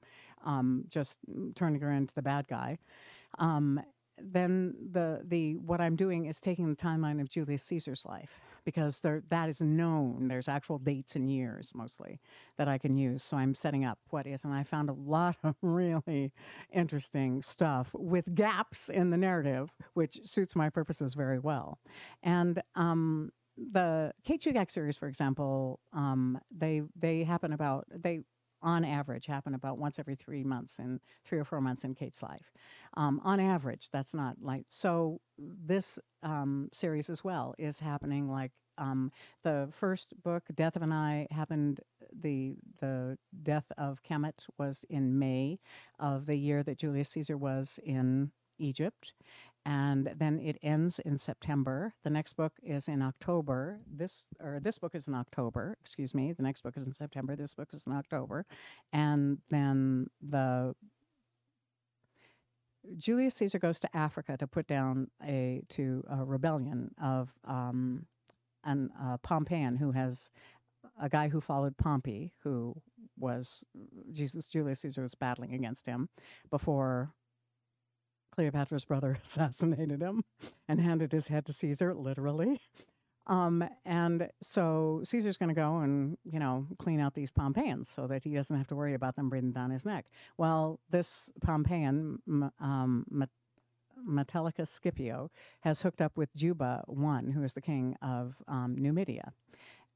um, just turning her into the bad guy. Um, then the the what I'm doing is taking the timeline of Julius Caesar's life because there that is known. There's actual dates and years mostly that I can use. So I'm setting up what is, and I found a lot of really interesting stuff with gaps in the narrative, which suits my purposes very well. And um, the Kate Shugak series, for example, um, they they happen about they on average happen about once every three months in three or four months in Kate's life. Um, on average, that's not like so. This um, series as well is happening like um, the first book, Death of an Eye, happened. the The death of Kemet was in May of the year that Julius Caesar was in Egypt, and then it ends in September. The next book is in October. This or this book is in October. Excuse me. The next book is in September. This book is in October, and then the Julius Caesar goes to Africa to put down a to a rebellion of um, an uh, Pompeian who has a guy who followed Pompey, who was Jesus Julius Caesar was battling against him before Cleopatra's brother assassinated him and handed his head to Caesar, literally. Um, and so Caesar's going to go and, you know, clean out these Pompeians so that he doesn't have to worry about them breathing down his neck. Well, this Pompeian, um, Metellicus Scipio, has hooked up with Juba I, who is the king of um, Numidia.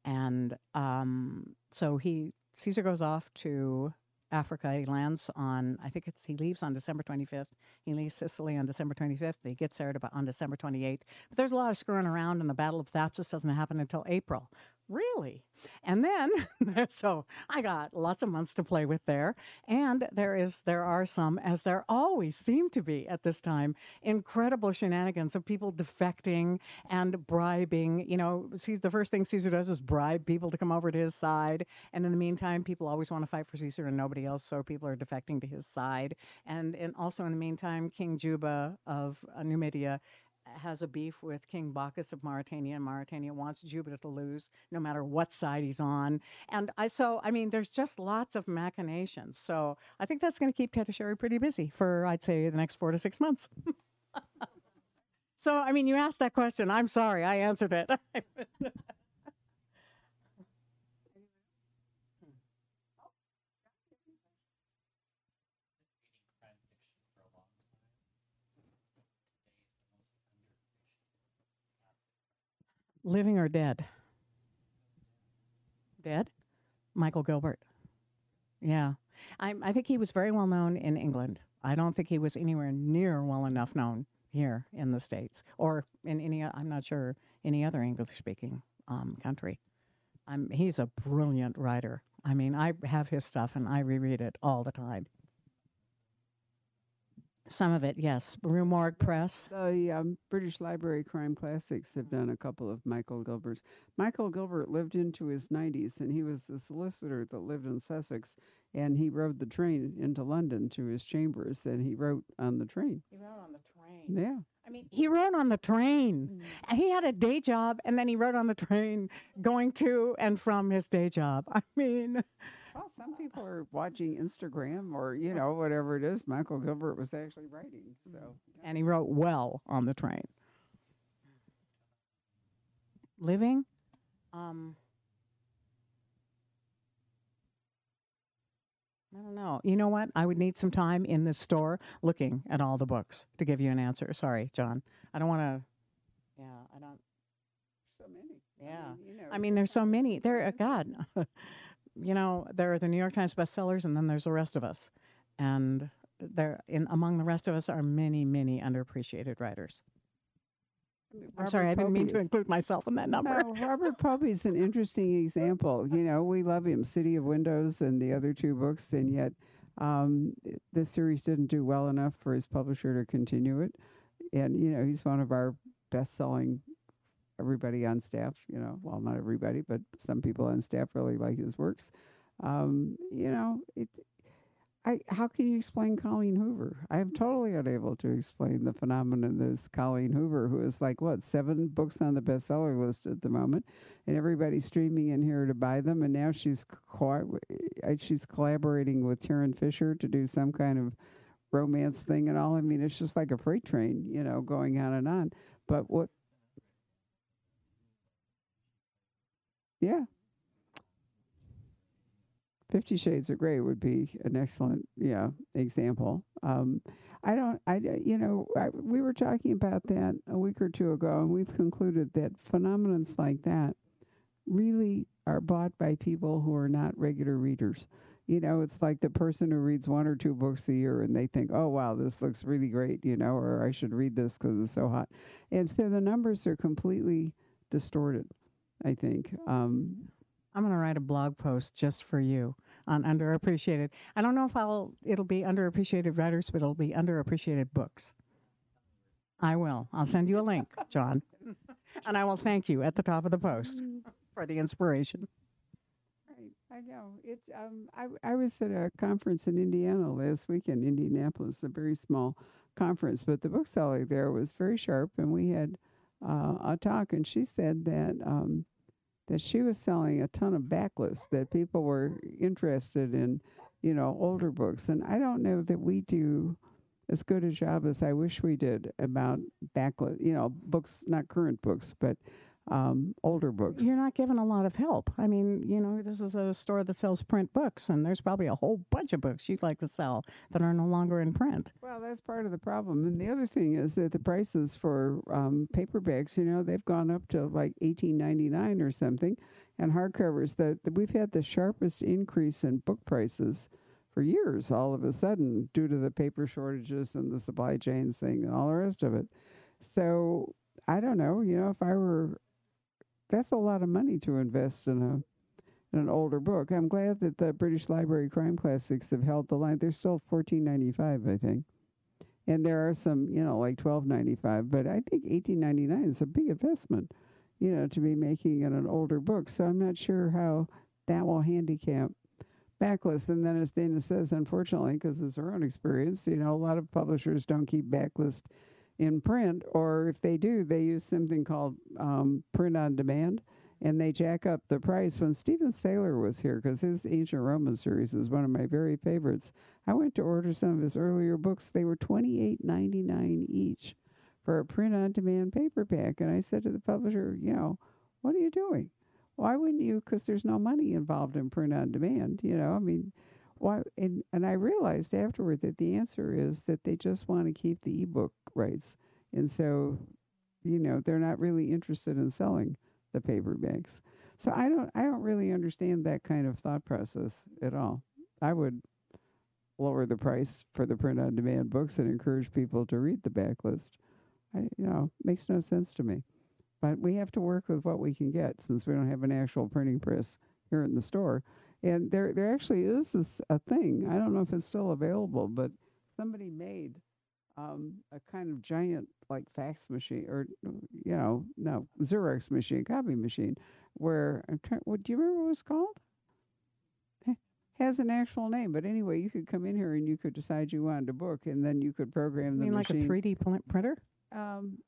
And um, so he, Caesar goes off to Africa. He lands on, I think it's, he leaves on December 25th. He leaves Sicily on December 25th. He gets there about on December 28th. But there's a lot of screwing around, and the Battle of Thapsus doesn't happen until April. Really? And then, so I got lots of months to play with there. And there is, there are some, as there always seem to be at this time, incredible shenanigans of people defecting and bribing. You know, Caesar, the first thing Caesar does is bribe people to come over to his side. And in the meantime, people always want to fight for Caesar and nobody else, so people are defecting to his side. And, and also in the meantime, King Juba of uh, Numidia has a beef with King Bocchus of Mauritania, and Mauritania wants Jupiter to lose no matter what side he's on. And I so I mean, there's just lots of machinations. So I think that's going to keep Tetisheri pretty busy for I'd say the next four to six months. so I mean, you asked that question. I'm sorry, I answered it. Living or dead? Dead? Michael Gilbert. Yeah. I, I think he was very well known in England. I don't think he was anywhere near well enough known here in the States or in any, I'm not sure, any other English speaking um, country. I'm, he's a brilliant writer. I mean, I have his stuff and I reread it all the time. Some of it, yes. Rue Morgue Press. The um, British Library Crime Classics have done a couple of Michael Gilbert's. Michael Gilbert lived into his 90s, and he was a solicitor that lived in Sussex, and he rode the train into London to his chambers, and he wrote on the train. He wrote on the train. Yeah. I mean, he rode on the train. And He had a day job, and then he wrote on the train going to and from his day job. I mean, Well, some people are watching Instagram or, you know, whatever it is. Michael Gilbert was actually writing. So, and he wrote well on the train. Living, um, I don't know. You know what? I would need some time in this store looking at all the books to give you an answer. Sorry, John. I don't want to. Yeah, I don't. so many. Yeah. mean, you know, I mean, there's so many. There, uh, God, you know, there are the New York Times bestsellers, and then there's the rest of us, and there, in among the rest of us, are many, many underappreciated writers. Mean, I'm sorry, I didn't mean to is- include myself in that number. No, Robert Pobi's an interesting example. You know, we love him, City of Windows and the other two books, and yet um, the series didn't do well enough for his publisher to continue it. And you know, he's one of our best-selling. Everybody on staff, you know, well, not everybody, but some people on staff really like his works. Um, you know, it. I, how can you explain Colleen Hoover? I am totally unable to explain the phenomenon of Colleen Hoover, who is like what seven books on the bestseller list at the moment, and everybody's streaming in here to buy them. And now she's co- she's collaborating with Tarryn Fisher to do some kind of romance thing and all. I mean, it's just like a freight train, you know, going on and on. But what? Yeah. Fifty Shades of Grey would be an excellent, yeah, example. Um, I don't, I, you know, I, we were talking about that a week or two ago, and we've concluded that phenomenons like that really are bought by people who are not regular readers. You know, it's like the person who reads one or two books a year and they think, oh, wow, this looks really great, you know, or I should read this because it's so hot. And so the numbers are completely distorted, I think. Um, I'm going to write a blog post just for you on underappreciated. I don't know if I'll it'll be underappreciated writers, but it'll be underappreciated books. I will. I'll send you a link, John, and I will thank you at the top of the post for the inspiration. Right, I know. It's um, I I was at a conference in Indiana last week in Indianapolis, a very small conference, but the bookseller there was very sharp, and we had uh, a talk, and she said that um, that she was selling a ton of backlists that people were interested in, you know, older books, and I don't know that we do as good a job as I wish we did about backlit, you know, books, not current books, but um, older books. You're not given a lot of help. I mean, you know, this is a store that sells print books, and there's probably a whole bunch of books you'd like to sell that are no longer in print. Well, that's part of the problem. And the other thing is that the prices for um, paperbacks, you know, they've gone up to like eighteen ninety nine or something, and hardcovers. That we've had the sharpest increase in book prices for years. All of a sudden, due to the paper shortages and the supply chains thing and all the rest of it. So I don't know. You know, if I were that's a lot of money to invest in a in an older book. I'm glad that the British Library Crime Classics have held the line. They're still fourteen ninety five, I think, and there are some, you know, like twelve ninety five. But I think eighteen ninety nine is a big investment, you know, to be making it an older book. So I'm not sure how that will handicap backlist. And then, as Dana says, unfortunately, because it's her own experience, you know, a lot of publishers don't keep backlist in print, or if they do, they use something called um, print on demand, and they jack up the price. When Stephen Saylor was here, because his Ancient Roman series is one of my very favorites, I went to order some of his earlier books. They were twenty eight ninety nine each for a print on demand paperback, and I said to the publisher, you know, what are you doing? Why wouldn't you? Because there's no money involved in print on demand. You know, I mean, why? And and I realized afterward that the answer is that they just want to keep the ebook rights, and so, you know, they're not really interested in selling the paperbacks. So I don't I don't really understand that kind of thought process at all. I would lower the price for the print on demand books and encourage people to read the backlist. I you know, makes no sense to me. But we have to work with what we can get since we don't have an actual printing press here in the store. And there, there actually is this, a thing. I don't know if it's still available, but somebody made um, a kind of giant like fax machine, or you know, no Xerox machine, copy machine, where I'm trying. What do you remember what it was called? Has an actual name, but anyway, you could come in here and you could decide you wanted a book, and then you could program You the mean like a 3D pl- printer? Um,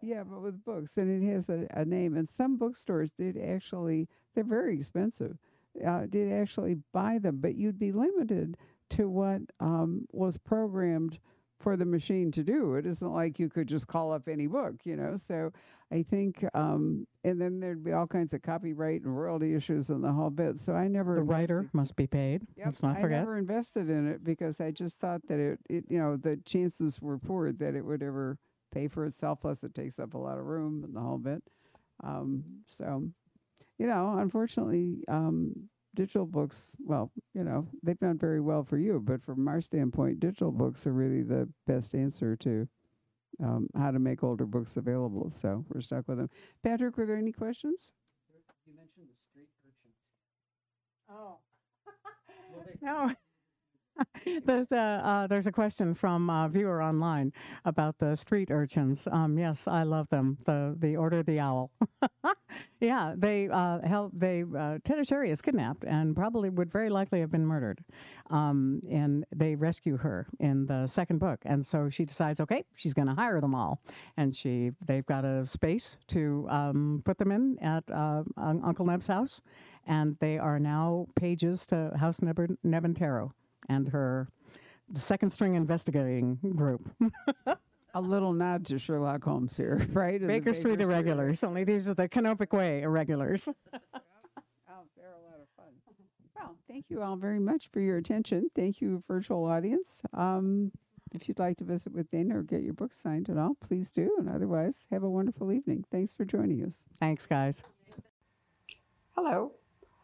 yeah, but with books, and it has a, a name. And some bookstores did actually, they're very expensive, uh, did actually buy them, but you'd be limited to what um, was programmed for the machine to do. It isn't like you could just call up any book, you know. So I think, um, and then there'd be all kinds of copyright and royalty issues and the whole bit. So I never The writer invested- must be paid. Yep, Let's not forget. I never invested in it because I just thought that it, it, you know, the chances were poor that it would ever pay for itself. Plus, it takes up a lot of room and the whole bit. Um, so, you know, unfortunately, um, digital books, well, you know, they've done very well for you, but from our standpoint, digital books are really the best answer to um, how to make older books available. So we're stuck with them. Patrick, were there any questions? You mentioned the street urchins. Oh. Well, they- No. there's a uh, there's a question from a viewer online about the street urchins. Um, yes, I love them. The the order the owl. yeah, they uh, held they uh, is kidnapped and probably would very likely have been murdered. Um, and they rescue her in the second book, and so she decides, okay, she's going to hire them all, and she they've got a space to um, put them in at uh, Uncle Neb's house, and they are now pages to House Neb- Nebenteru and her second string investigating group. A little nod to Sherlock Holmes here, right? in the Baker Street Baker irregulars. Only these are the Canopic Way irregulars. Oh, they're a lot of fun. Well, thank you all very much for your attention. Thank you, virtual audience. Um, if you'd like to visit with Dana or get your book signed at all, please do. And otherwise, have a wonderful evening. Thanks for joining us. Thanks, guys. Hello.